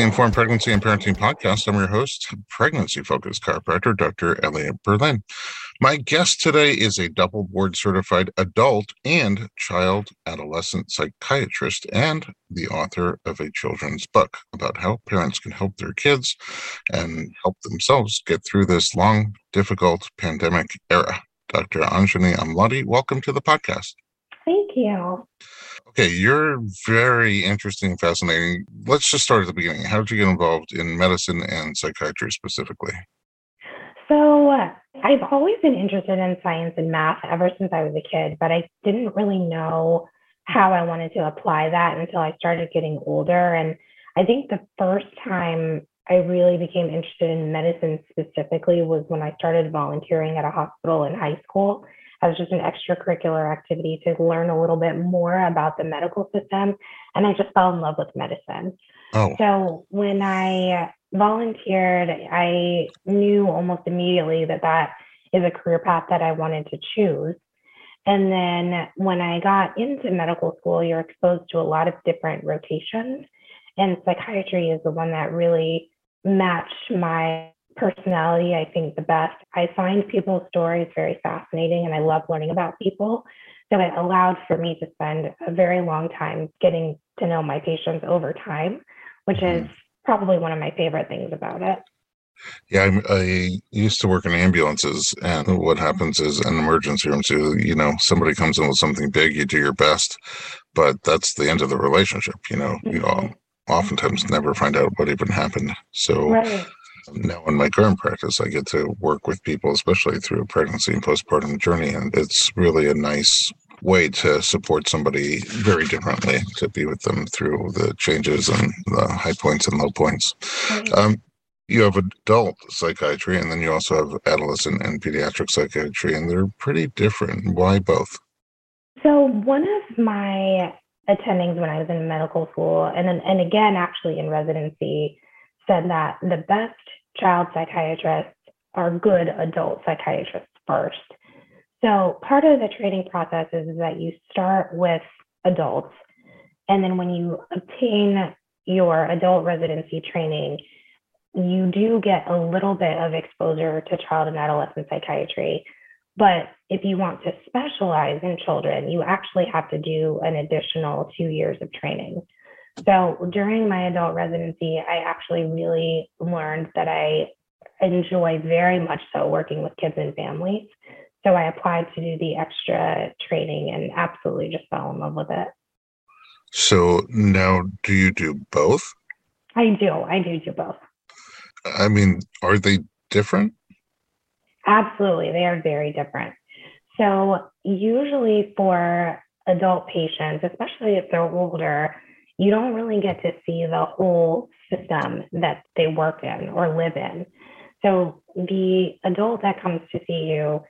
The Informed Pregnancy and Parenting Podcast. I'm your host, pregnancy focused chiropractor, Dr. Elliot Berlin. My guest today is a double board certified adult and child adolescent psychiatrist and the author of a children's book about how parents can help their kids and help themselves get through this long, difficult pandemic era. Dr. Anjani Amladi, welcome to the podcast. Thank you. Okay, you're very interesting, fascinating. Let's just start at the beginning. How did you get involved in medicine and psychiatry specifically? So, I've always been interested in science and math ever since I was a kid, but I didn't really know how I wanted to apply that until I started getting older. And I think the first time I really became interested in medicine specifically was when I started volunteering at a hospital in high school as just an extracurricular activity to learn a little bit more about the medical system. And I just fell in love with medicine. Oh. So when I volunteered, I knew almost immediately that that is a career path that I wanted to choose. And then when I got into medical school, you're exposed to a lot of different rotations. And psychiatry is the one that really matched my personality, I think, the best. I find people's stories very fascinating and I love learning about people. So it allowed for me to spend a very long time getting to know my patients over time, which is mm-hmm. probably one of my favorite things about it. Yeah, I, I, used to work in ambulances, and what happens is in emergency rooms, you, you know, somebody comes in with something big, you do your best, but that's the end of the relationship. You know, mm-hmm. you know, oftentimes never find out what even happened. So. Right now in my current practice, I get to work with people, especially through a pregnancy and postpartum journey, and it's really a nice way to support somebody very differently to be with them through the changes and the high points and low points. Um, you have adult psychiatry, and then you also have adolescent and pediatric psychiatry, and they're pretty different. Why both? So one of my attendings when I was in medical school, and then, and again actually in residency, said that the best child psychiatrists are good adult psychiatrists first. So part of the training process is, is that you start with adults, and then when you obtain your adult residency training, you do get a little bit of exposure to child and adolescent psychiatry. But if you want to specialize in children, you actually have to do an additional two years of training. So during my adult residency, I actually really learned that I enjoy very much so working with kids and families. So I applied to do the extra training and absolutely just fell in love with it. So now, do you do both? I do. I do do both. I mean, are they different? Absolutely. They are very different. So, usually for adult patients, especially if they're older, you don't really get to see the whole system that they work in or live in. So the adult that comes to see you,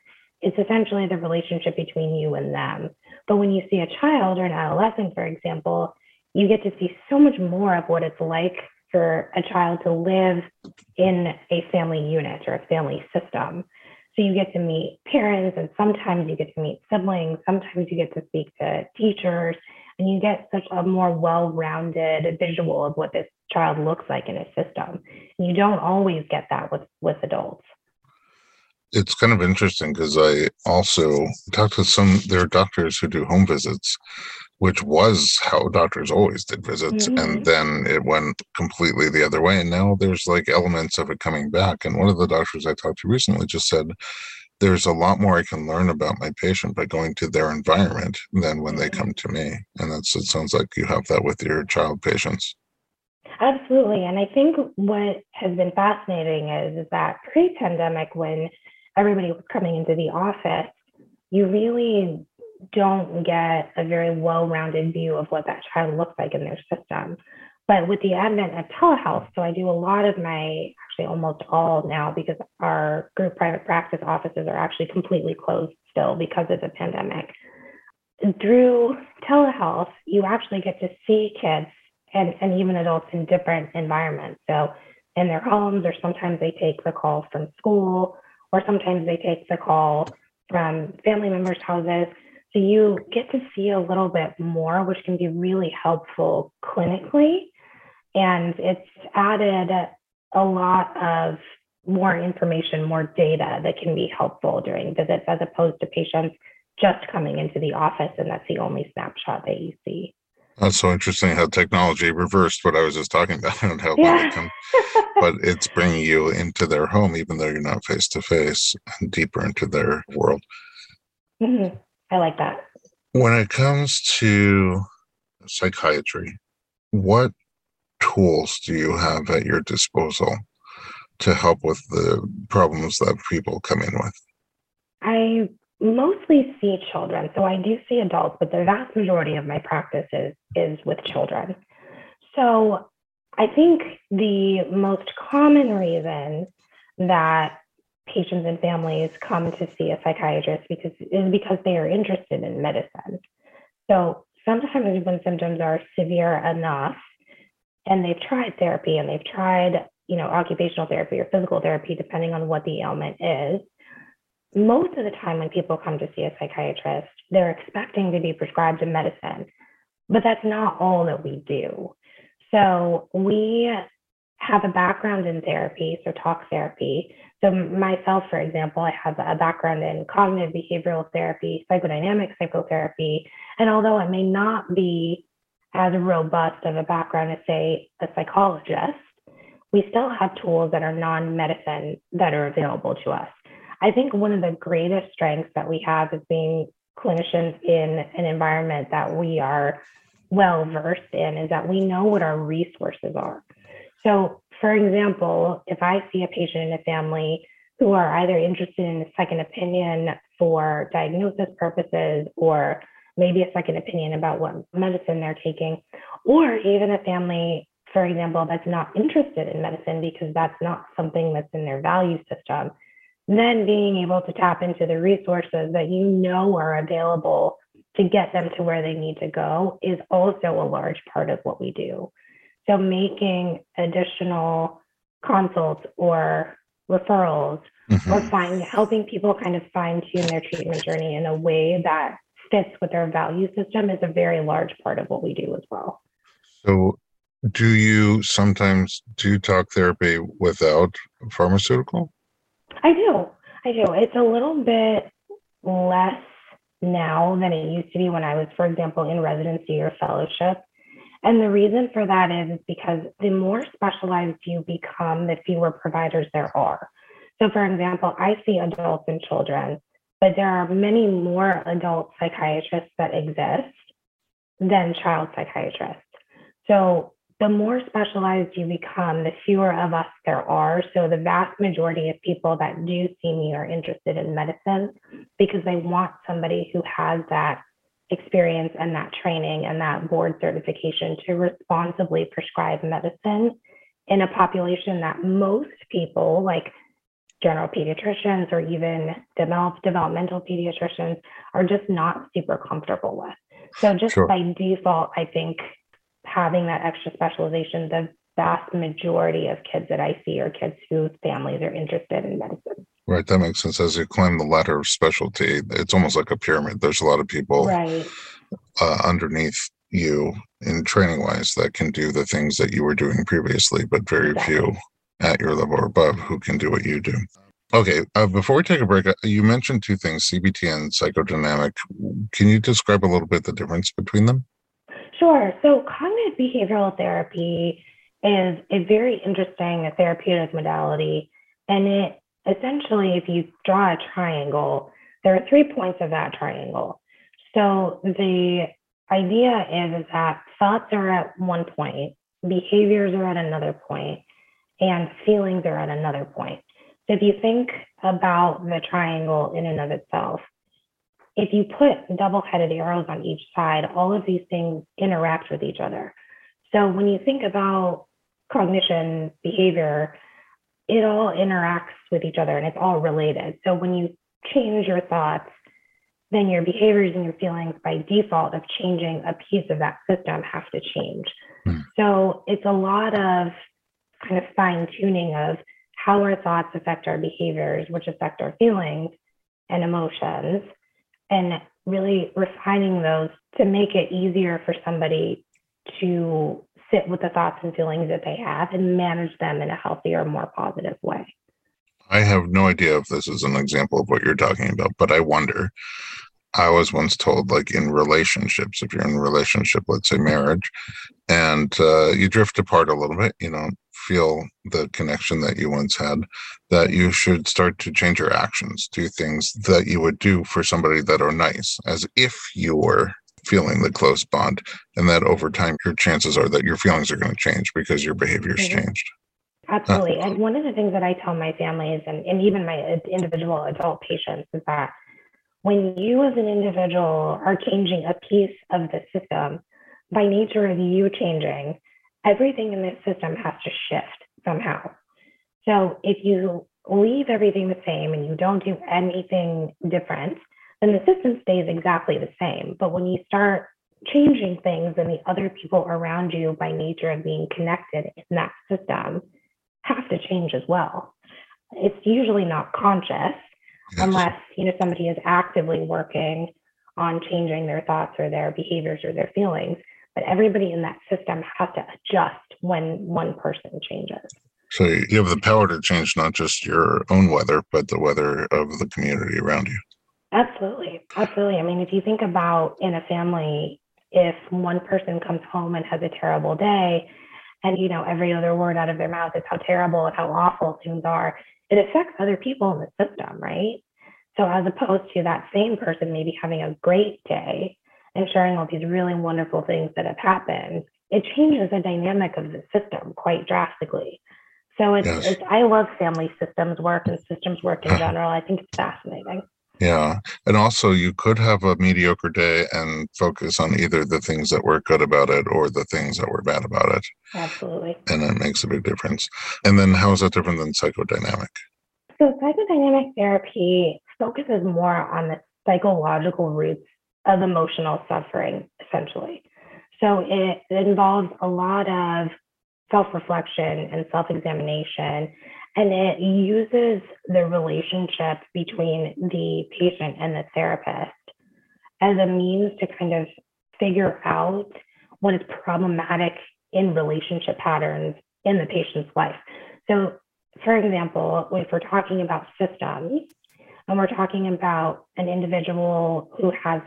it's essentially the relationship between you and them. But when you see a child or an adolescent, for example, you get to see so much more of what it's like for a child to live in a family unit or a family system. So you get to meet parents, and sometimes you get to meet siblings, sometimes you get to speak to teachers, and you get such a more well-rounded visual of what this child looks like in a system. You don't always get that with with adults. It's kind of interesting because I also talked to some there are doctors who do home visits, which was how doctors always did visits, mm-hmm. and then it went completely the other way. And now there's like elements of it coming back. And one of the doctors I talked to recently just said there's a lot more I can learn about my patient by going to their environment than when they mm-hmm. come to me. And that's it sounds like you have that with your child patients. Absolutely. And I think what has been fascinating is, is that pre-pandemic when everybody was coming into the office, you really don't get a very well-rounded view of what that child looks like in their system. But with the advent of telehealth, so I do a lot of my, actually almost all now, because our group private practice offices are actually completely closed still because of the pandemic. Through telehealth, you actually get to see kids and, and even adults in different environments. So in their homes, or sometimes they take the call from school, or sometimes they take the call from family members' houses. So you get to see a little bit more, which can be really helpful clinically And it's added a lot of more information, more data that can be helpful during visits as opposed to patients just coming into the office and that's the only snapshot that you see. That's so interesting how technology reversed what I was just talking about and how yeah. can, but it's bringing you into their home, even though you're not face to face and deeper into their world. Mm-hmm. I like that. When it comes to psychiatry, what tools do you have at your disposal to help with the problems that people come in with? I mostly see children. So I do see adults, but the vast majority of my practice is, is with children. So I think the most common reason that patients and families come to see a psychiatrist because is because they are interested in medicine. So sometimes when symptoms are severe enough and they've tried therapy and they've tried, you know, occupational therapy or physical therapy, depending on what the ailment is, most of the time when people come to see a psychiatrist, they're expecting to be prescribed a medicine, but that's not all that we do. So we have a background in therapy, so talk therapy. So myself, for example, I have a background in cognitive behavioral therapy, psychodynamic psychotherapy, and although it may not be as robust of a background as say a psychologist, we still have tools that are non-medicine that are available to us. I think one of the greatest strengths that we have is being clinicians in an environment that we are well versed in is that we know what our resources are. So, for example, if I see a patient in a family who are either interested in a second opinion for diagnosis purposes or maybe a second opinion about what medicine they're taking, or even a family, for example, that's not interested in medicine because that's not something that's in their value system then being able to tap into the resources that you know are available to get them to where they need to go is also a large part of what we do. So making additional consults or referrals mm-hmm. or find helping people kind of fine tune their treatment journey in a way that fits with our value system is a very large part of what we do as well. So do you sometimes do talk therapy without pharmaceutical? I do. I do. It's a little bit less now than it used to be when I was, for example, in residency or fellowship. And the reason for that is, is because the more specialized you become, the fewer providers there are. So, for example, I see adults and children, but there are many more adult psychiatrists that exist than child psychiatrists. So, the more specialized you become, the fewer of us there are. So the vast majority of people that do see me are interested in medicine because they want somebody who has that experience and that training and that board certification to responsibly prescribe medicine in a population that most people, like general pediatricians or even develop, developmental pediatricians, are just not super comfortable with. So just sure. by default, I think having that extra specialization, the vast majority of kids that I see are kids whose families are interested in medicine. Right, that makes sense. As you climb the ladder of specialty, it's almost like a pyramid. There's a lot of people right. uh, underneath you in training wise that can do the things that you were doing previously, but very exactly. few at your level or above who can do what you do. Okay, uh, before we take a break, uh, you mentioned two things CBT and psychodynamic. Can you describe a little bit the difference between them? Sure. So cognitive behavioral therapy is a very interesting therapeutic modality. And it essentially, if you draw a triangle, there are three points of that triangle. So the idea is, is that thoughts are at one point, behaviors are at another point, and feelings are at another point. So if you think about the triangle in and of itself, if you put double headed arrows on each side, all of these things interact with each other. So when you think about cognition, behavior, it all interacts with each other and it's all related. So when you change your thoughts, then your behaviors and your feelings by default of changing a piece of that system have to change. Mm. So it's a lot of kind of fine tuning of how our thoughts affect our behaviors, which affect our feelings and emotions and really refining those to make it easier for somebody to sit with the thoughts and feelings that they have and manage them in a healthier, more positive way. I have no idea if this is an example of what you're talking about, but I wonder. I was once told, like in relationships, if you're in a relationship, let's say marriage, and uh, you drift apart a little bit, you know, feel the connection that you once had, that you should start to change your actions, do things that you would do for somebody that are nice, as if you were feeling the close bond. And that over time, your chances are that your feelings are going to change because your behavior's mm-hmm. changed. Absolutely. and one of the things that I tell my families and, and even my individual adult patients is that when you as an individual are changing a piece of the system, by nature of you changing, everything in this system has to shift somehow. So if you leave everything the same and you don't do anything different, then the system stays exactly the same. But when you start changing things and the other people around you by nature of being connected in that system have to change as well. It's usually not conscious unless you know somebody is actively working on changing their thoughts or their behaviors or their feelings but everybody in that system has to adjust when one person changes. So you have the power to change not just your own weather, but the weather of the community around you. Absolutely. Absolutely. I mean, if you think about in a family, if one person comes home and has a terrible day, and you know, every other word out of their mouth is how terrible and how awful things are, it affects other people in the system, right? So as opposed to that same person maybe having a great day and sharing all these really wonderful things that have happened, it changes the dynamic of the system quite drastically. So it's, yes. it's I love family systems work and systems work in uh-huh. general. I think it's fascinating. Yeah. And also, you could have a mediocre day and focus on either the things that were good about it or the things that were bad about it. Absolutely. And it makes a big difference. And then, how is that different than psychodynamic? So, psychodynamic therapy focuses more on the psychological roots of emotional suffering, essentially. So it, it involves a lot of self reflection and self examination, and it uses the relationship between the patient and the therapist as a means to kind of figure out what is problematic in relationship patterns in the patient's life. So, for example, if we're talking about systems, and we're talking about an individual who has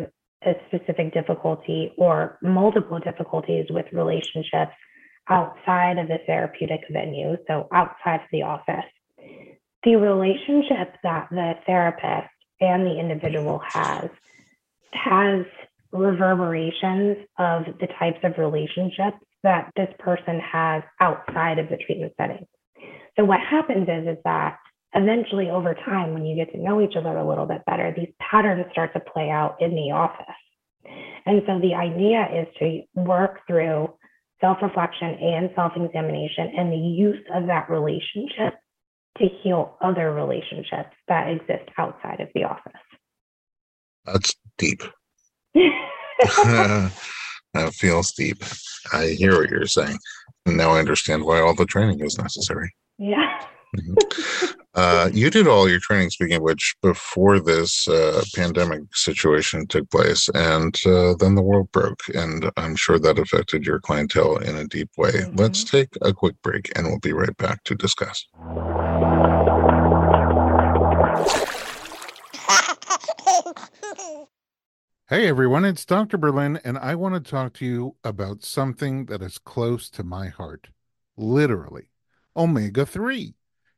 a specific difficulty or multiple difficulties with relationships outside of the therapeutic venue, so outside of the office, the relationship that the therapist and the individual has has reverberations of the types of relationships that this person has outside of the treatment setting. So what happens is, is that eventually over time, when you get to know each other a little bit better, these patterns start to play out in the office. And so the idea is to work through self reflection and self examination and the use of that relationship to heal other relationships that exist outside of the office. That's deep. that feels deep. I hear what you're saying. And now I understand why all the training is necessary. Yeah. Mm-hmm. Uh, you did all your training, speaking of which, before this uh, pandemic situation took place, and uh, then the world broke, and I'm sure that affected your clientele in a deep way. Mm-hmm. Let's take a quick break, and we'll be right back to discuss. Hey everyone, it's Dr. Berlin, and I want to talk to you about something that is close to my heart. Literally, omega 3.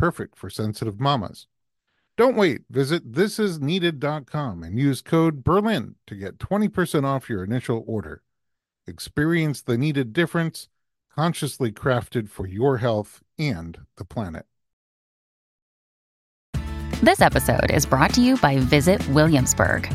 perfect for sensitive mamas. Don't wait. Visit thisisneeded.com and use code Berlin to get 20% off your initial order. Experience the needed difference, consciously crafted for your health and the planet. This episode is brought to you by Visit Williamsburg.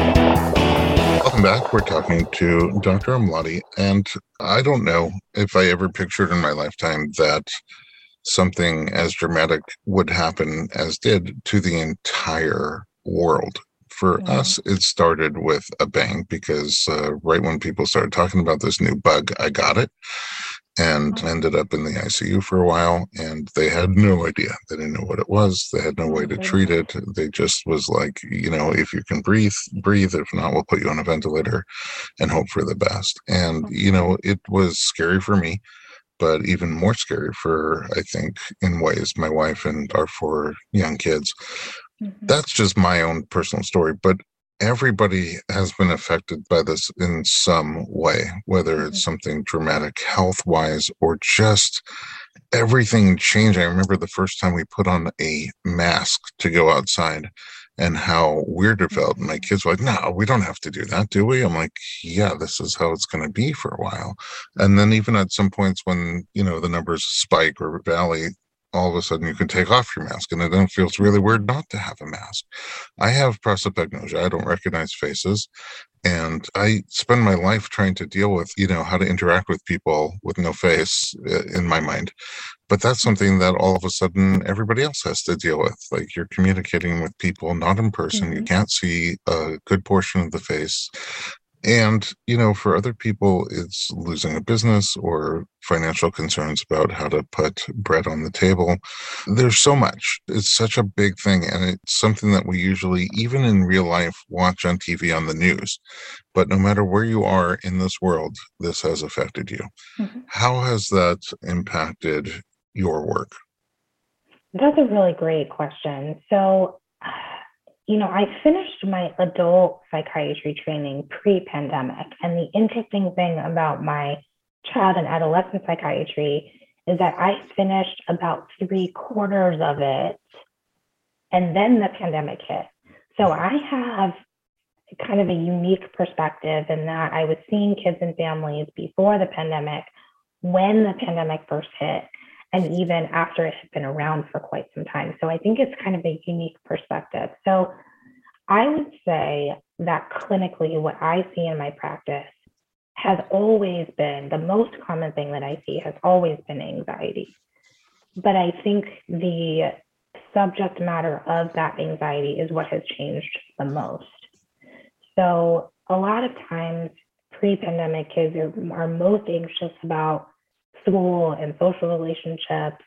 Welcome back. We're talking to Dr. Amladi, and I don't know if I ever pictured in my lifetime that something as dramatic would happen as did to the entire world. For yeah. us, it started with a bang because uh, right when people started talking about this new bug, I got it and ended up in the ICU for a while. And they had no idea. They didn't know what it was. They had no way to treat it. They just was like, you know, if you can breathe, breathe. If not, we'll put you on a ventilator and hope for the best. And, you know, it was scary for me, but even more scary for, I think, in ways, my wife and our four young kids. Mm-hmm. That's just my own personal story. But everybody has been affected by this in some way, whether it's mm-hmm. something dramatic health wise or just everything changing. I remember the first time we put on a mask to go outside and how weird it felt. And my mm-hmm. kids were like, no, we don't have to do that, do we? I'm like, yeah, this is how it's going to be for a while. And then even at some points when, you know, the numbers spike or valley, all of a sudden you can take off your mask and it then feels really weird not to have a mask. I have prosopagnosia. I don't recognize faces. And I spend my life trying to deal with, you know, how to interact with people with no face uh, in my mind. But that's something that all of a sudden everybody else has to deal with. Like you're communicating with people not in person. Mm-hmm. You can't see a good portion of the face. And, you know, for other people, it's losing a business or financial concerns about how to put bread on the table. There's so much. It's such a big thing. And it's something that we usually, even in real life, watch on TV on the news. But no matter where you are in this world, this has affected you. Mm-hmm. How has that impacted your work? That's a really great question. So, you know, I finished my adult psychiatry training pre pandemic. And the interesting thing about my child and adolescent psychiatry is that I finished about three quarters of it and then the pandemic hit. So I have kind of a unique perspective in that I was seeing kids and families before the pandemic, when the pandemic first hit, and even after it had been around for quite some time. So I think it's kind of a unique perspective. So I would say that clinically, what I see in my practice has always been the most common thing that I see has always been anxiety. But I think the subject matter of that anxiety is what has changed the most. So, a lot of times, pre pandemic kids are, are most anxious about school and social relationships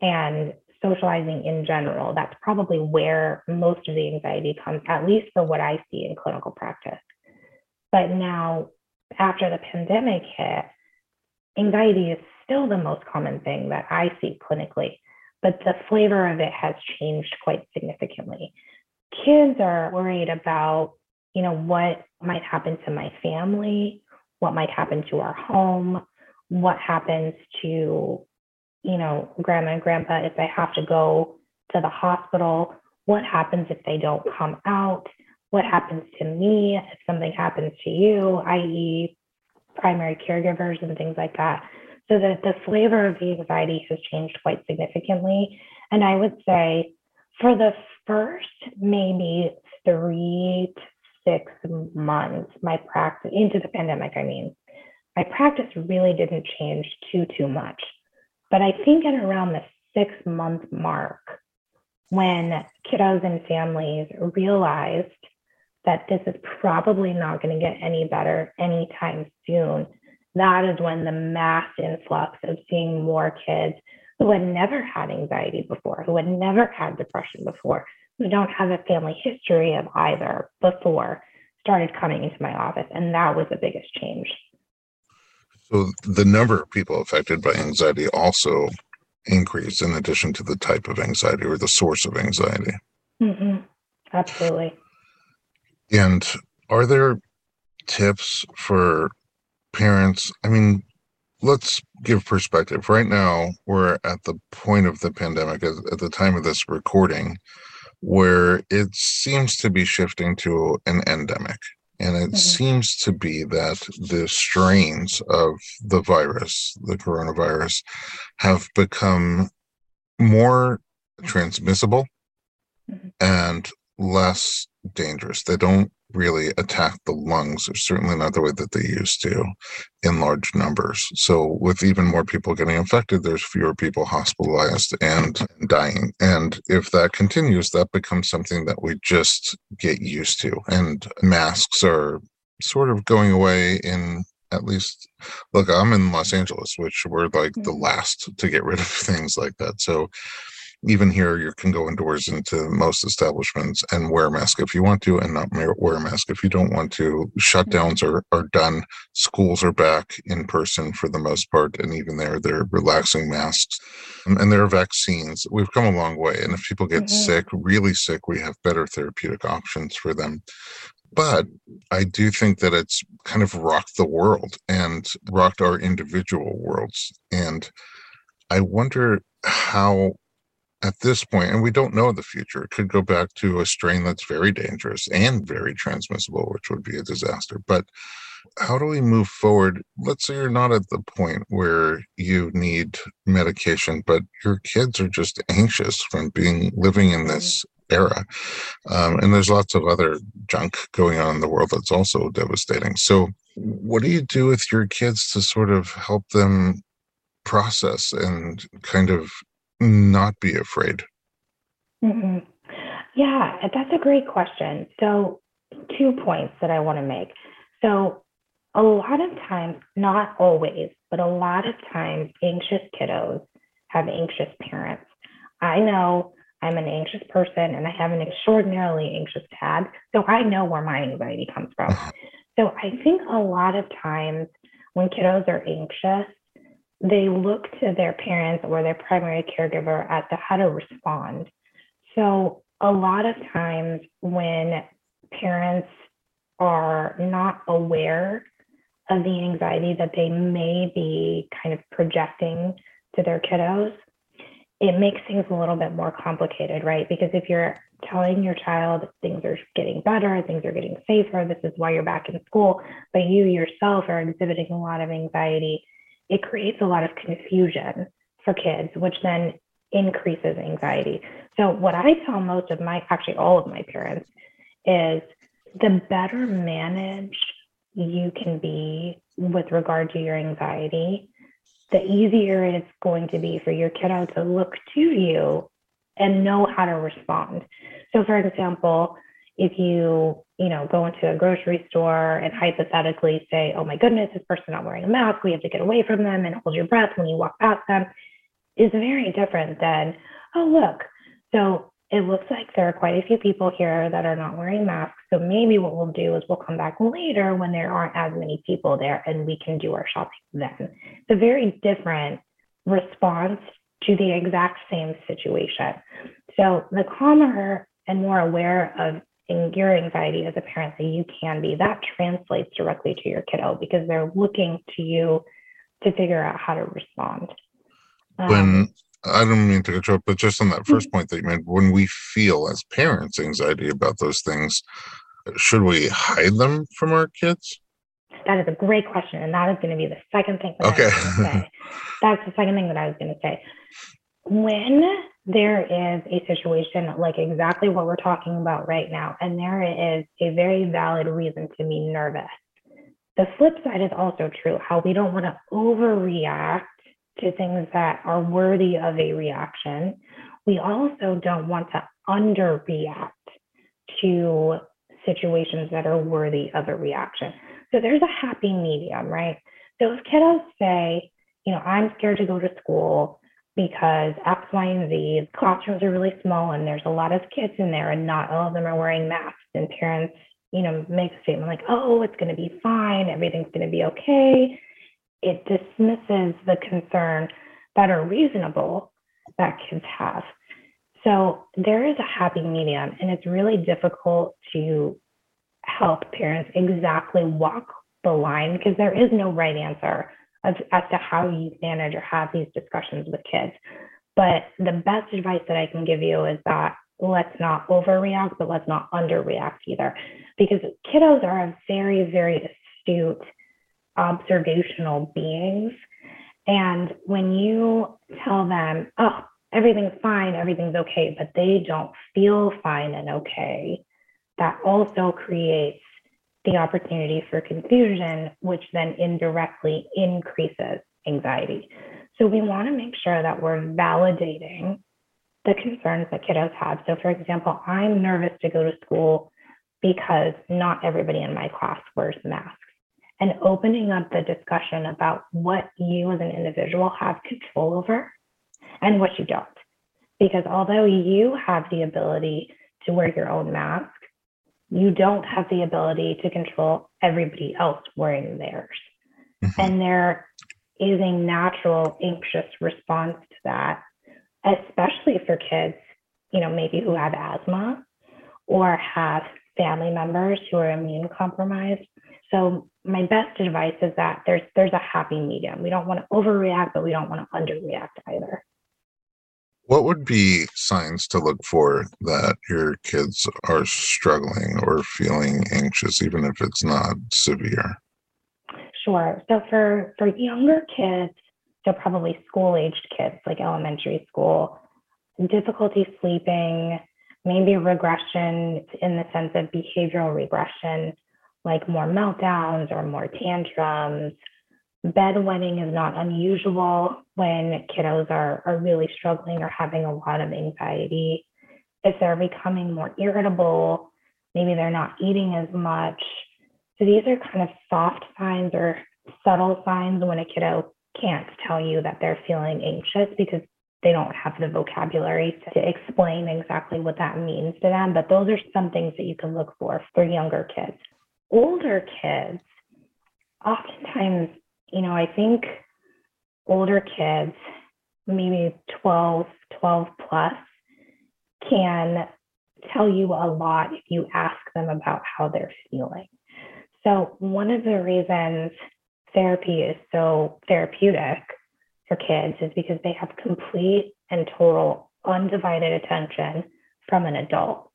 and socializing in general. That's probably where most of the anxiety comes, at least for what I see in clinical practice. But now, after the pandemic hit, anxiety is still the most common thing that I see clinically, but the flavor of it has changed quite significantly. Kids are worried about, you know, what might happen to my family, what might happen to our home, what happens to, you know, grandma and grandpa if they have to go to the hospital, what happens if they don't come out, what happens to me if something happens to you, i.e., primary caregivers and things like that. So that the flavor of the anxiety has changed quite significantly. And I would say for the first maybe three to six months, my practice into the pandemic, I mean, my practice really didn't change too, too much. But I think at around the six month mark, when kiddos and families realized that this is probably not going to get any better anytime soon, that is when the mass influx of seeing more kids who had never had anxiety before, who had never had depression before, who don't have a family history of either before, started coming into my office. And that was the biggest change. So the number of people affected by anxiety also increased in addition to the type of anxiety or the source of anxiety. Mm-hmm. Absolutely. And are there tips for parents? I mean, let's give perspective. Right now, we're at the point of the pandemic, at, at the time of this recording, where it seems to be shifting to an endemic. And it mm-hmm. seems to be that the strains of the virus, the coronavirus, have become more transmissible mm-hmm. and less dangerous. They don't really attack the lungs, or certainly not the way that they used to in large numbers. So, with even more people getting infected, there's fewer people hospitalized and dying. And if that continues, that becomes something that we just get used to. And masks are sort of going away in at least look i'm in los angeles which we're like the mm-hmm. last to get rid of things like that so even here you can go indoors into most establishments and wear a mask if you want to and not wear a mask if you don't want to shutdowns are, are done schools are back in person for the most part and even there they're relaxing masks and there are vaccines we've come a long way and if people get mm-hmm. sick really sick we have better therapeutic options for them but I do think that it's kind of rocked the world and rocked our individual worlds. And I wonder how at this point, and we don't know the future, it could go back to a strain that's very dangerous and very transmissible, which would be a disaster. But how do we move forward? Let's say you're not at the point where you need medication, but your kids are just anxious from being living in this era. Um, and there's lots of other junk going on in the world that's also devastating. So, what do you do with your kids to sort of help them process and kind of not be afraid? Mm-hmm. Yeah, that's a great question. So, two points that I want to make. So, a lot of times, not always, but a lot of times, anxious kiddos have anxious parents. I know I'm an anxious person and I have an extraordinarily anxious dad. So I know where my anxiety comes from. So I think a lot of times when kiddos are anxious, they look to their parents or their primary caregiver as to how to respond. So, a lot of times when parents are not aware of the anxiety that they may be kind of projecting to their kiddos, it makes things a little bit more complicated, right? Because if you're telling your child things are getting better, things are getting safer, this is why you're back in school, but you yourself are exhibiting a lot of anxiety, it creates a lot of confusion for kids, which then increases anxiety. So, what I tell most of my, actually, all of my parents is the better managed you can be with regard to your anxiety, the easier it's going to be for your kiddo to look to you and know how to respond. So, for example, if you you know go into a grocery store and hypothetically say oh my goodness this person not wearing a mask we have to get away from them and hold your breath when you walk past them is very different than oh look. So it looks like there are quite a few people here that are not wearing masks. So maybe what we'll do is we'll come back later when there aren't as many people there and we can do our shopping then. It's a very different response to the exact same situation. So the calmer and more aware of your anxiety as a parent that you can be, that translates directly to your kiddo because they're looking to you to figure out how to respond. Um, when I don't mean to interrupt, but just on that 1st mm-hmm. point that you made, when we feel as parents anxiety about those things, should we hide them from our kids? That is a great question, and that is going to be the second thing. That okay. That's the second thing that I was going to say. When there is a situation like exactly what we're talking about right now, and there is a very valid reason to be nervous. The flip side is also true how we don't want to overreact to things that are worthy of a reaction. We also don't want to underreact to situations that are worthy of a reaction. So there's a happy medium, right? So if kiddos say, you know, I'm scared to go to school, because X, Y, and Z, classrooms are really small and there's a lot of kids in there and not all of them are wearing masks. And parents, you know, make a statement like, oh, it's going to be fine, everything's going to be okay. It dismisses the concern that are reasonable that kids have. So there is a happy medium, and it's really difficult to help parents exactly walk the line because there is no right answer as, as to how you manage or have these discussions with kids. But the best advice that I can give you is that let's not overreact, but let's not underreact either. Because kiddos are a very, very astute observational beings. And when you tell them, oh, everything's fine, everything's okay, but they don't feel fine and okay, that also creates the opportunity for confusion, which then indirectly increases anxiety. So we want to make sure that we're validating the concerns that kiddos have. So, for example, I'm nervous to go to school because not everybody in my class wears masks. And opening up the discussion about what you as an individual have control over and what you don't. Because although you have the ability to wear your own mask, you don't have the ability to control everybody else wearing theirs. Mm-hmm. And there is a natural anxious response to that, especially for kids, you know, maybe who have asthma or have family members who are immune compromised. So my best advice is that there's there's a happy medium. We don't want to overreact, but we don't want to underreact either. What would be signs to look for that your kids are struggling or feeling anxious, even if it's not severe? Sure. So for for younger kids, so probably school aged kids, like elementary school, difficulty sleeping, maybe regression in the sense of behavioral regression, like more meltdowns or more tantrums, bedwetting is not unusual when kiddos are, are really struggling or having a lot of anxiety. If they're becoming more irritable, maybe they're not eating as much. So these are kind of soft signs or subtle signs when a kiddo can't tell you that they're feeling anxious because they don't have the vocabulary to explain exactly what that means to them. But those are some things that you can look for for younger kids. Older kids, oftentimes you know, I think older kids, maybe 12, 12 plus, can tell you a lot if you ask them about how they're feeling. So, one of the reasons therapy is so therapeutic for kids is because they have complete and total undivided attention from an adult.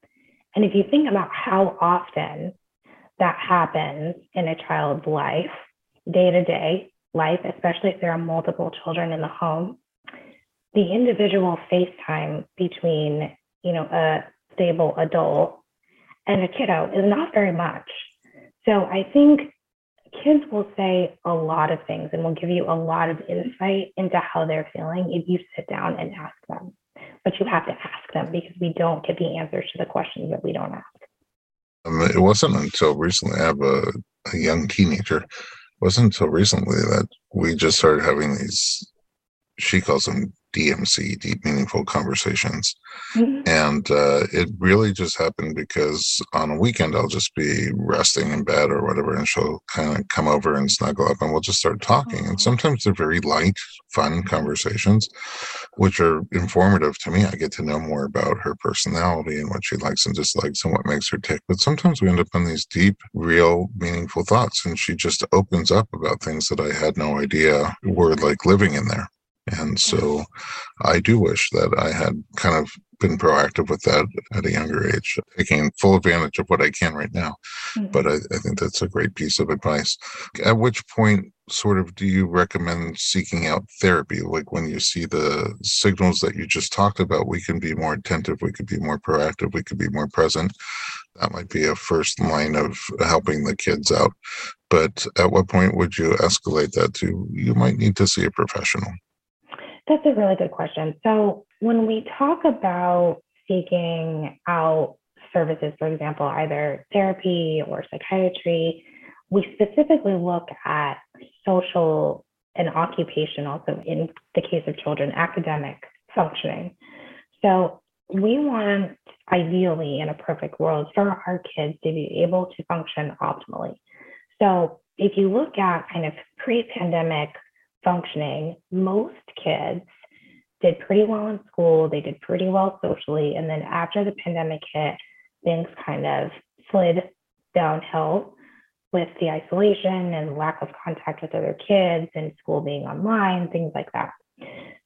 And if you think about how often that happens in a child's life, day to day life, especially if there are multiple children in the home, the individual face time between, you know, a stable adult and a kiddo is not very much. So I think kids will say a lot of things and will give you a lot of insight into how they're feeling if you sit down and ask them. But you have to ask them because we don't get the answers to the questions that we don't ask. Um, it wasn't until recently I have a, a young teenager wasn't until recently that we just started having these she calls them DMC, deep meaningful conversations. Mm-hmm. And uh, it really just happened because on a weekend I'll just be resting in bed or whatever, and she'll kind of come over and snuggle up, and we'll just start talking. And sometimes they're very light, fun conversations, which are informative to me. I get to know more about her personality and what she likes and dislikes and what makes her tick. But sometimes we end up in these deep, real, meaningful thoughts, and she just opens up about things that I had no idea were like living in there. And so I do wish that I had kind of been proactive with that at a younger age, taking full advantage of what I can right now. Mm-hmm. But I, I, think that's a great piece of advice. At which point, sort of, do you recommend seeking out therapy? Like when you see the signals that you just talked about, we can be more attentive, we could be more proactive, we could be more present. That might be a first line of helping the kids out. But at what point would you escalate that to you might need to see a professional? That's a really good question. So, when we talk about seeking out services, for example, either therapy or psychiatry, we specifically look at social and occupational, so in the case of children, academic functioning. So, we want, ideally, in a perfect world, for our kids to be able to function optimally. So, if you look at kind of pre pandemic functioning, most kids did pretty well in school, they did pretty well socially. And then after the pandemic hit, things kind of slid downhill with the isolation and lack of contact with other kids and school being online, things like that.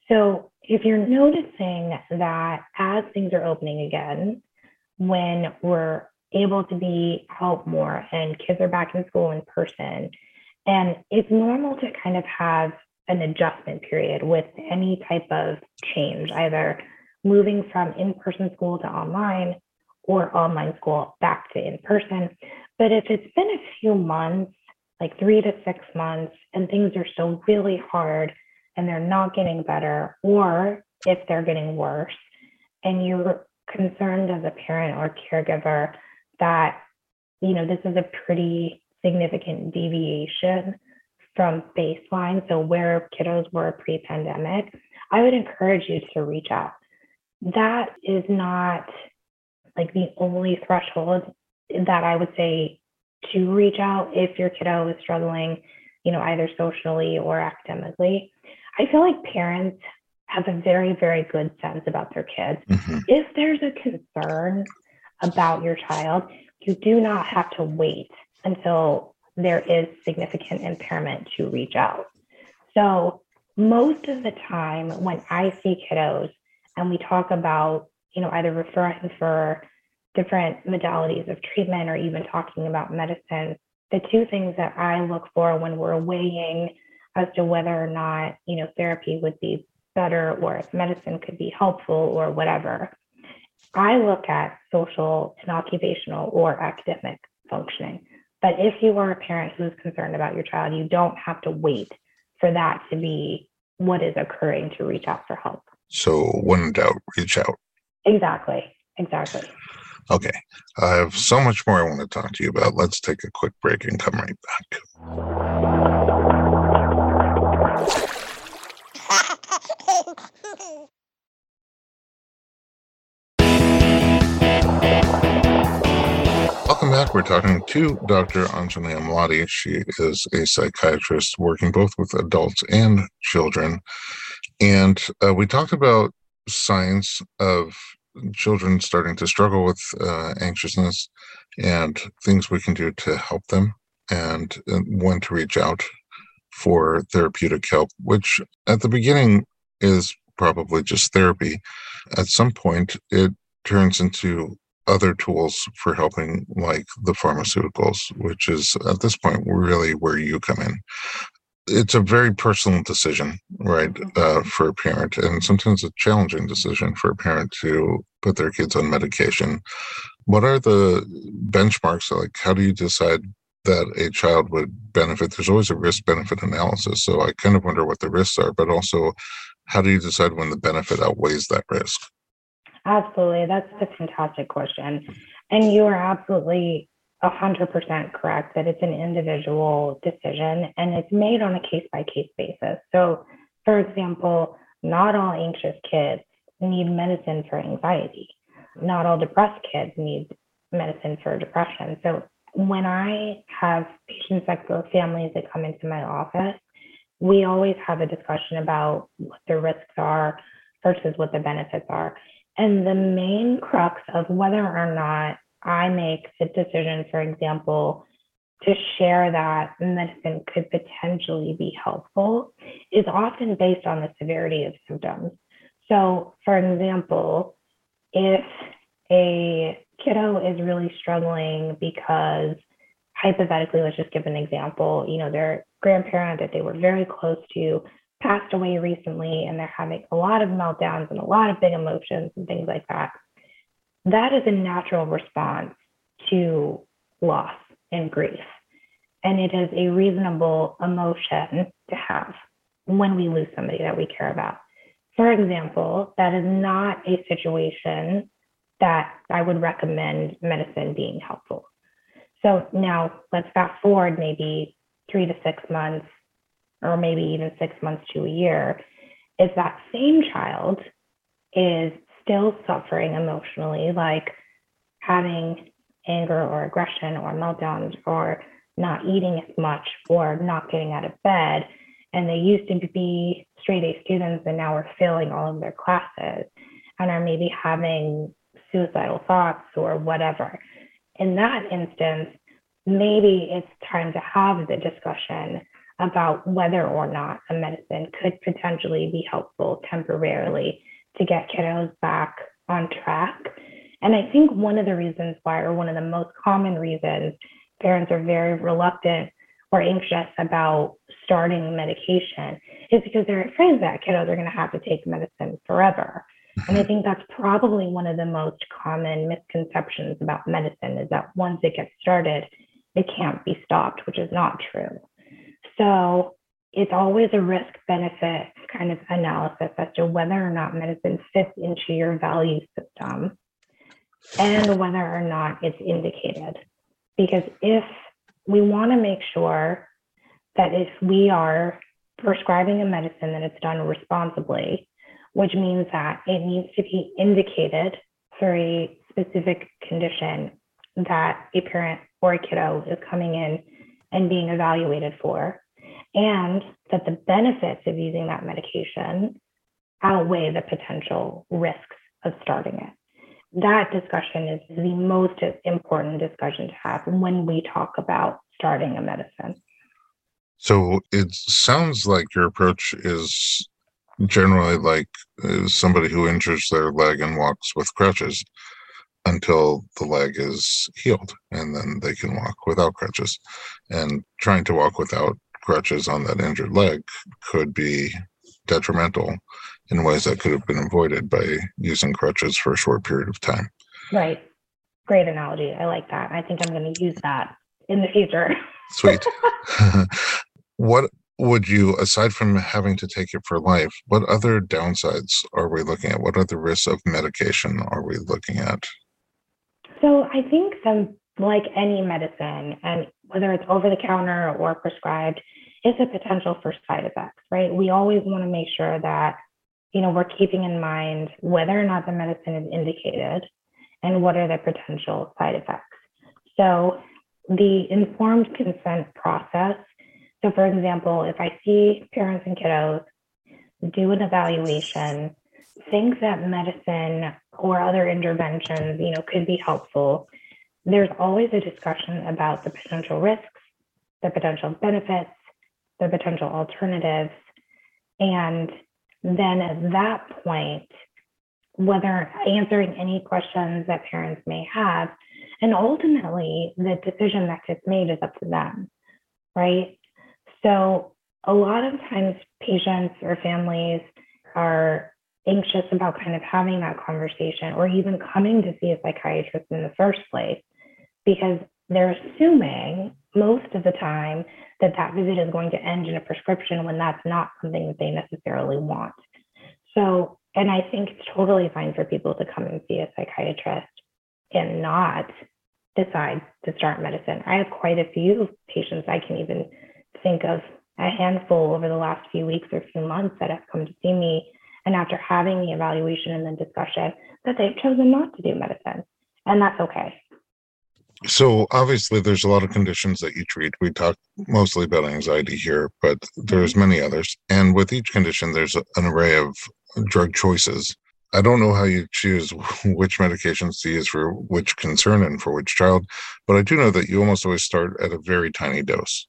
So if you're noticing that as things are opening again, when we're able to be out more and kids are back in school in person, and it's normal to kind of have an adjustment period with any type of change, either moving from in person school to online or online school back to in person. But if it's been a few months, like three to six months, and things are still really hard and they're not getting better, or if they're getting worse, and you're concerned as a parent or caregiver that, you know, this is a pretty significant deviation from baseline, so where kiddos were pre pandemic, I would encourage you to reach out. That is not like the only threshold that I would say to reach out if your kiddo is struggling, you know, either socially or academically. I feel like parents have a very, very good sense about their kids. Mm-hmm. If there's a concern about your child, you do not have to wait until there is significant impairment to reach out. So, most of the time when I see kiddos and we talk about, you know, either referring for different modalities of treatment or even talking about medicine, the two things that I look for when we're weighing as to whether or not, you know, therapy would be better or if medicine could be helpful or whatever, I look at social and occupational or academic functioning. But if you are a parent who's concerned about your child, you don't have to wait for that to be what is occurring to reach out for help. So, when in doubt, reach out. Exactly. Exactly. Okay. I have so much more I want to talk to you about. Let's take a quick break and come right back. Welcome back. We're talking to Dr. Anjali Amladi. She is a psychiatrist working both with adults and children. And uh, we talked about signs of children starting to struggle with uh, anxiousness and things we can do to help them and, and when to reach out for therapeutic help, which at the beginning is probably just therapy. At some point, it turns into other tools for helping, like the pharmaceuticals, which is at this point really where you come in it's a very personal decision, right, mm-hmm. uh, for a parent, and sometimes a challenging decision for a parent to put their kids on medication. What are the benchmarks? Like, how do you decide that a child would benefit? There's always a risk benefit analysis. So I kind of wonder what the risks are, but also how do you decide when the benefit outweighs that risk? Absolutely. That's a fantastic question. And you are absolutely 100% correct that it's an individual decision and it's made on a case by case basis. So, for example, not all anxious kids need medicine for anxiety. Not all depressed kids need medicine for depression. So, when I have patients that go families that come into my office, we always have a discussion about what the risks are versus what the benefits are. And the main crux of whether or not I make the decision, for example, to share that medicine could potentially be helpful is often based on the severity of symptoms. So, for example, if a kiddo is really struggling because hypothetically, let's just give an example, you know, their grandparent that they were very close to passed away recently and they're having a lot of meltdowns and a lot of big emotions and things like that that is a natural response to loss and grief. And it is a reasonable emotion to have when we lose somebody that we care about. For example, that is not a situation that I would recommend medicine being helpful. So now let's fast forward maybe three to six months, or maybe even six months to a year. If that same child is still suffering emotionally, like having anger or aggression or meltdowns or not eating as much or not getting out of bed. And they used to be straight A students and now are failing all of their classes and are maybe having suicidal thoughts or whatever. In that instance, maybe it's time to have the discussion about whether or not a medicine could potentially be helpful temporarily to get kiddos back on track. And I think one of the reasons why, or one of the most common reasons parents are very reluctant or anxious about starting medication is because they're afraid that kiddos are going to have to take medicine forever. And I mm-hmm. think that's probably one of the most common misconceptions about medicine is that once it gets started, it can't be stopped, which is not true. So it's always a risk benefit kind of analysis as to whether or not medicine fits into your value system and whether or not it's indicated. Because if we want to make sure that if we are prescribing a medicine that it's done responsibly, which means that it needs to be indicated for a specific condition that a parent or a kiddo is coming in and being evaluated for, and that the benefits of using that medication outweigh the potential risks of starting it. That discussion is the most important discussion to have when we talk about starting a medicine. So it sounds like your approach is generally like uh, somebody who injures their leg and walks with crutches until the leg is healed and then they can walk without crutches and trying to walk without crutches on that injured leg could be detrimental in ways that could have been avoided by using crutches for a short period of time. Right. Great analogy. I like that. I think i'm going to use that in the future. Sweet. What would you, aside from having to take it for life, what other downsides are we looking at? What other risks of medication are we looking at? So I think some, like any medicine, and whether it's over the counter or prescribed, is a potential for side effects, right? We always want to make sure that, you know, we're keeping in mind whether or not the medicine is indicated and what are the potential side effects. So the informed consent process so, for example, if I see parents and kiddos do an evaluation, think that medicine or other interventions, you know, could be helpful. There's always a discussion about the potential risks, the potential benefits, the potential alternatives. And then at that point, whether answering any questions that parents may have, and ultimately the decision that gets made is up to them, right? So, a lot of times, patients or families are anxious about kind of having that conversation or even coming to see a psychiatrist in the first place because they're assuming most of the time that that visit is going to end in a prescription when that's not something that they necessarily want. So, and I think it's totally fine for people to come and see a psychiatrist and not decide to start medicine. I have quite a few patients I can even think of a handful over the last few weeks or few months that have come to see me. And after having the evaluation and the discussion, that they've chosen not to do medicine. And that's okay. So obviously there's a lot of conditions that you treat. We talk mostly about anxiety here, but there's mm-hmm. many others. And with each condition, there's an array of drug choices. I don't know how you choose which medications to use for which concern and for which child, but I do know that you almost always start at a very tiny dose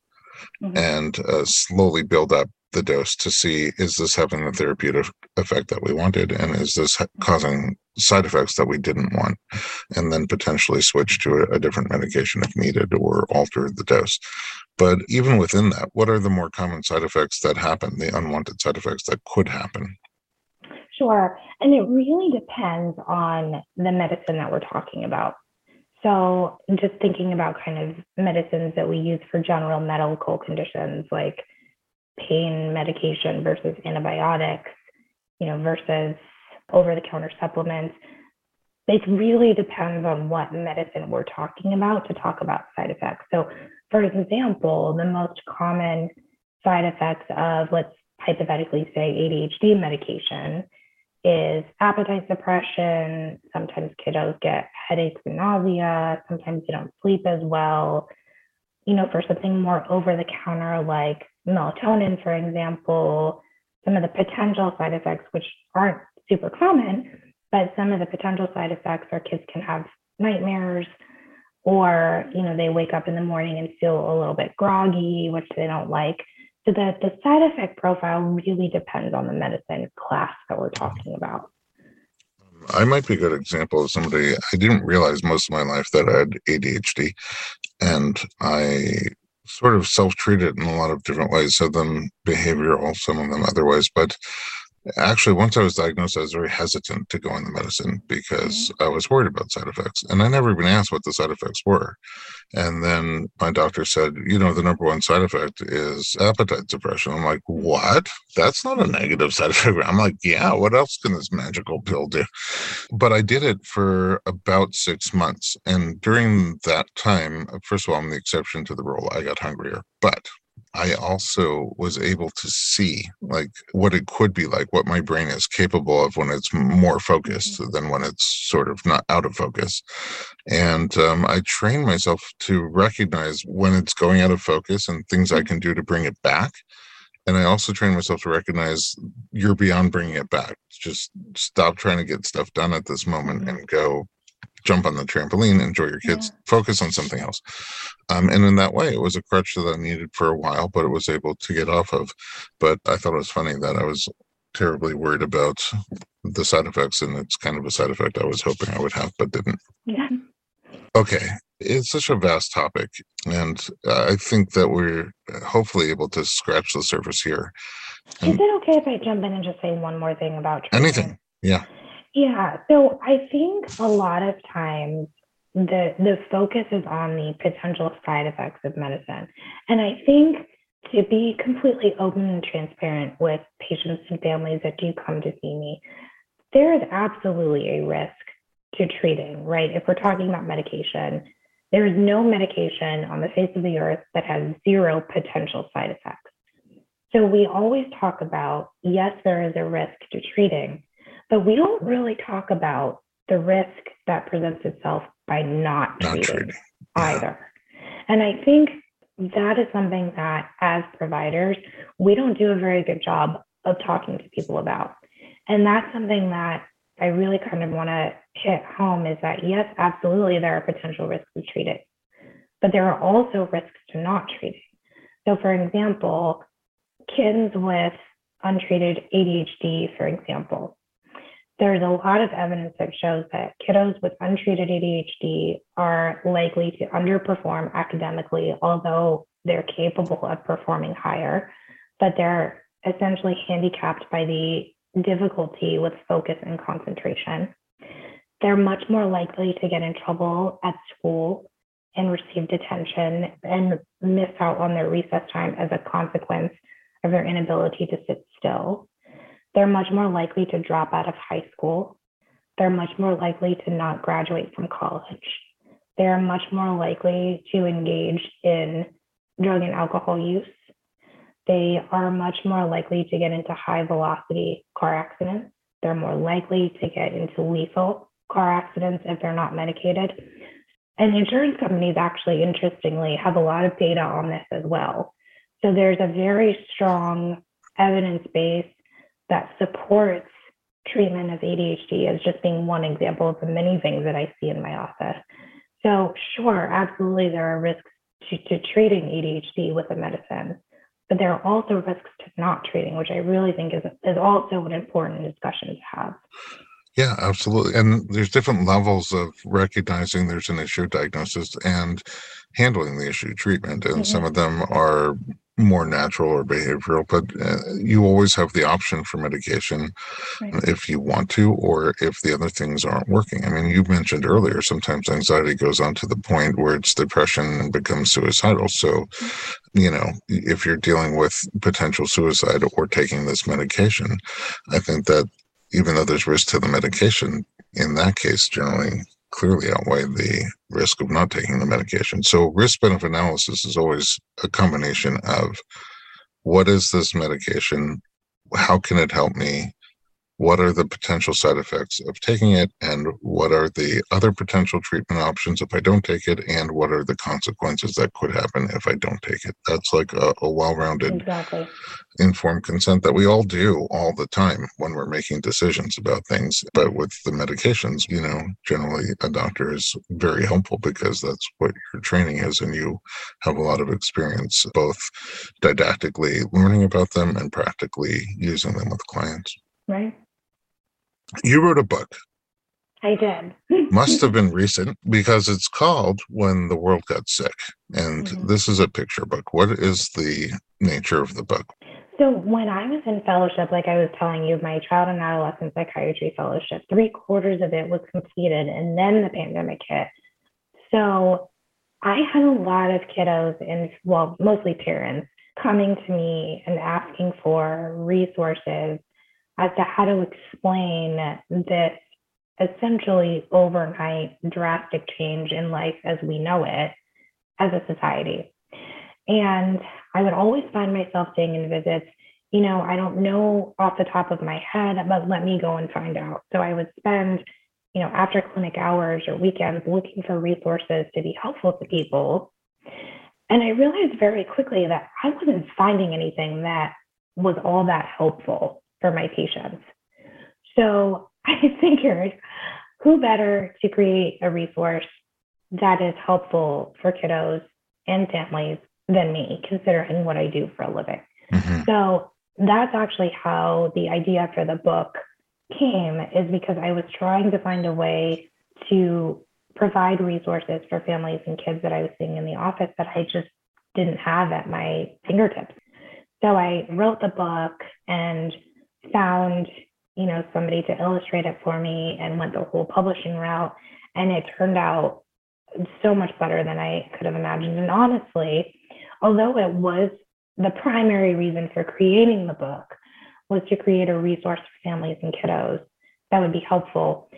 mm-hmm. and uh, slowly build up the dose to see is this having the therapeutic effect that we wanted and is this causing side effects that we didn't want and then potentially switch to a, a, different medication if needed or alter the dose. But even within that what are the more common side effects that happen the unwanted side effects that could happen? Sure and it really depends on the medicine that we're talking about so, just thinking about kind of medicines that we use for general medical conditions like pain medication versus antibiotics, you know, versus over the counter supplements. It really depends on what medicine we're talking about to talk about side effects. So, for example, the most common side effects of, let's hypothetically say, ADHD medication is appetite suppression. Sometimes kiddos get headaches and nausea. Sometimes they don't sleep as well. You know, for something more over the counter like melatonin, for example, some of the potential side effects, which aren't super common, but some of the potential side effects are kids can have nightmares or you know they wake up in the morning and feel a little bit groggy which they don't like so that the side effect profile really depends on the medicine class that we're talking about I might be a good example of somebody I didn't realize most of my life that I had ADHD and I sort of self-treated in a lot of different ways, some of them behavioral, some of them otherwise. But actually once i was diagnosed i was very hesitant to go on the medicine because mm-hmm. i was worried about side effects and i never even asked what the side effects were. And then my doctor said you know the number one side effect is appetite suppression. I'm like what? That's not a negative side effect. I'm like yeah what else can this magical pill do? But i did it for about six months and during that time first of all i'm the exception to the rule. I got hungrier but I also was able to see like what it could be like, what my brain is capable of when it's more focused mm-hmm. than when it's sort of not out of focus. And um, I train myself to recognize when it's going out of focus and things I mm-hmm. can do to bring it back. And I also train myself to recognize you're beyond bringing it back. Just stop trying to get stuff done at this moment mm-hmm. and go jump on the trampoline, enjoy your kids, yeah. focus on something else. Um, and in that way, it was a crutch that I needed for a while, but it was able to get off of. But I thought it was funny that I was terribly worried about the side effects, and it's kind of a side effect I was hoping I would have, but didn't. Yeah. Okay. It's such a vast topic, and I think that we're hopefully able to scratch the surface here. And Is it okay if I jump in and just say one more thing about treatment? anything? Yeah. Yeah. So I think a lot of times the the focus is on the potential side effects of medicine. And I think to be completely open and transparent with patients and families that do come to see me, there is absolutely a risk to treating, right? If we're talking about medication, there is no medication on the face of the earth that has zero potential side effects. So we always talk about, yes, there is a risk to treating, but we don't really talk about the risk that presents itself by not, not treating, either. And I think that is something that as providers, we don't do a very good job of talking to people about. And that's something that I really kind of want to hit home is that yes, absolutely, there are potential risks of treating, but there are also risks to not treating. So, for example, kids with untreated ADHD, for example, there's a lot of evidence that shows that kiddos with untreated ADHD are likely to underperform academically, although they're capable of performing higher, but they're essentially handicapped by the difficulty with focus and concentration. They're much more likely to get in trouble at school and receive detention and miss out on their recess time as a consequence of their inability to sit still. They're much more likely to drop out of high school. They're much more likely to not graduate from college. They're much more likely to engage in drug and alcohol use. They are much more likely to get into high velocity car accidents. They're more likely to get into lethal car accidents if they're not medicated. And insurance companies actually, interestingly, have a lot of data on this as well. So there's a very strong evidence base that supports treatment of ADHD as just being one example of the many things that I see in my office. So, sure, absolutely, there are risks to, to treating ADHD with a medicine, but there are also risks to not treating, which I really think is, is also an important discussion to have. Yeah, absolutely. And there's different levels of recognizing there's an issue diagnosis and handling the issue treatment. And mm-hmm. some of them are more natural or behavioral, but uh, you always have the option for medication right. if you want to, or if the other things aren't working. I mean, you mentioned earlier, sometimes anxiety goes on to the point where it's depression and becomes suicidal. So, you know, if you're dealing with potential suicide or taking this medication, I think that even though there's risk to the medication, in that case, generally clearly outweigh the risk of not taking the medication. So, risk benefit analysis is always a combination of what is this medication? How can it help me? What are the potential side effects of taking it and what are the other potential treatment options if i don't take it and what are the consequences that could happen if i don't take it that's like a, a well-rounded exactly. informed consent that we all do all the time when we're making decisions about things but with the medications you know generally a doctor is very helpful because that's what your training is and you have a lot of experience both didactically learning about them and practically using them with clients Right. You wrote a book I did. must have been recent because it's called when the world got sick and Mhm. this is a picture book what is the nature of the book So when I was in fellowship, like I was telling you, my child and adolescent psychiatry fellowship, three quarters of it was completed, and then the pandemic hit. So I had a lot of kiddos and well, mostly parents coming to me and asking for resources as to how to explain this essentially overnight drastic change in life as we know it as a society. And I would always find myself saying in visits, you know, I don't know off the top of my head, but let me go and find out. So I would spend, you know, after clinic hours or weekends looking for resources to be helpful to people. And I realized very quickly that I wasn't finding anything that was all that helpful for my patients. So I figured who better to create a resource that is helpful for kiddos and families than me, considering what I do for a living. Mhm. So that's actually how the idea for the book came, is because I was trying to find a way to provide resources for families and kids that I was seeing in the office that I just didn't have at my fingertips. So I wrote the book and found, you know, somebody to illustrate it for me and went the whole publishing route. And it turned out so much better than I could have imagined. And honestly, although it was the primary reason for creating the book was to create a resource for families and kiddos that would be helpful.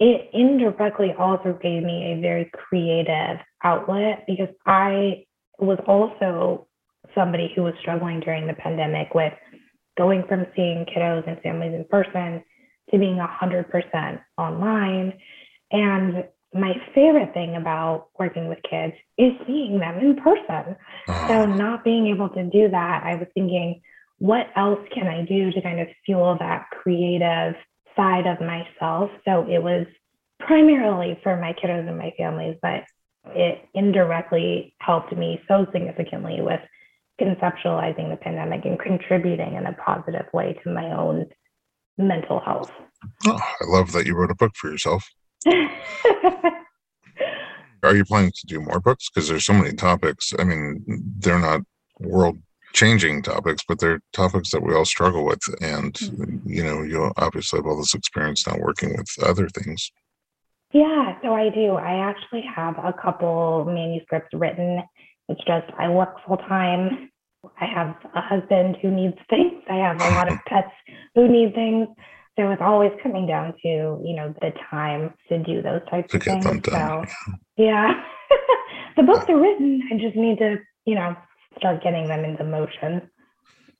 It indirectly also gave me a very creative outlet because I was also somebody who was struggling during the pandemic with going from seeing kiddos and families in person to being 100% online. And my favorite thing about working with kids is seeing them in person. Oh, So, not being able to do that, I was thinking, what else can I do to kind of fuel that creative side of myself? So, it was primarily for my kiddos and my families, but it indirectly helped me so significantly with conceptualizing the pandemic and contributing in a positive way to my own mental health. oh, i love that you wrote a book for yourself are you planning to do more books because there's so many topics i mean they're not world changing topics but they're topics that we all struggle with and mm-hmm. you know you obviously have all this experience now working with other things Yeah, so I do. I actually have a couple manuscripts written. It's just I work full time. I have a husband who needs things. I have a lot of pets who need things. So it's always coming down to, you know, the time to do those types to of things. them done So yeah. the books are written. I just need to, you know, start getting them into motion.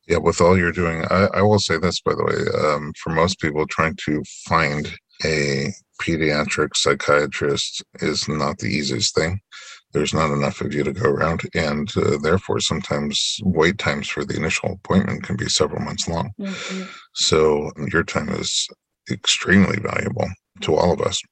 Yeah, with all you're doing, I, I will say this, by the way, um, for most people, trying to find a pediatric psychiatrist is not the easiest thing. There's not enough of you to go around, and uh, therefore, sometimes wait times for the initial appointment can be several months long. Mhm. So, your time is extremely valuable to all of us.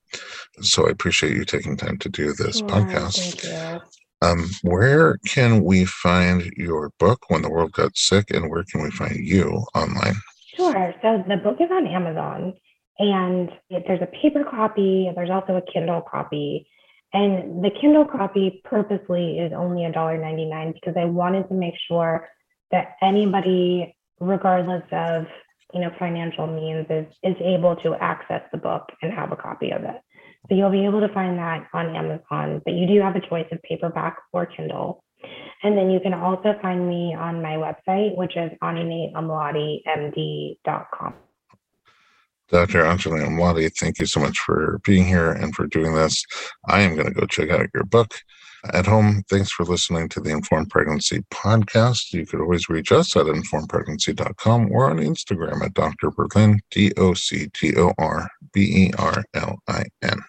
So, I appreciate you taking time to do this Sure, podcast. Um, where can we find your book, When the World Got Sick, and where can we find you online? Sure. So the book is on Amazon and it, there's a paper copy, there's also a Kindle copy. And the Kindle copy purposely is only $1.99 because I wanted to make sure that anybody, regardless of you know financial means, is, is able to access the book and have a copy of it. So you'll be able to find that on Amazon, but you do have a choice of paperback or Kindle. And then you can also find me on my website, which is anjaliamladimd.com. Dr. Anjali Amladi, thank you so much for being here and for doing this. I am going to go check out your book. At home, thanks for listening to the Informed Pregnancy podcast. You could always reach us at informedpregnancy.com or on Instagram at Dr. Berlin, D O C T O R B E R L I N.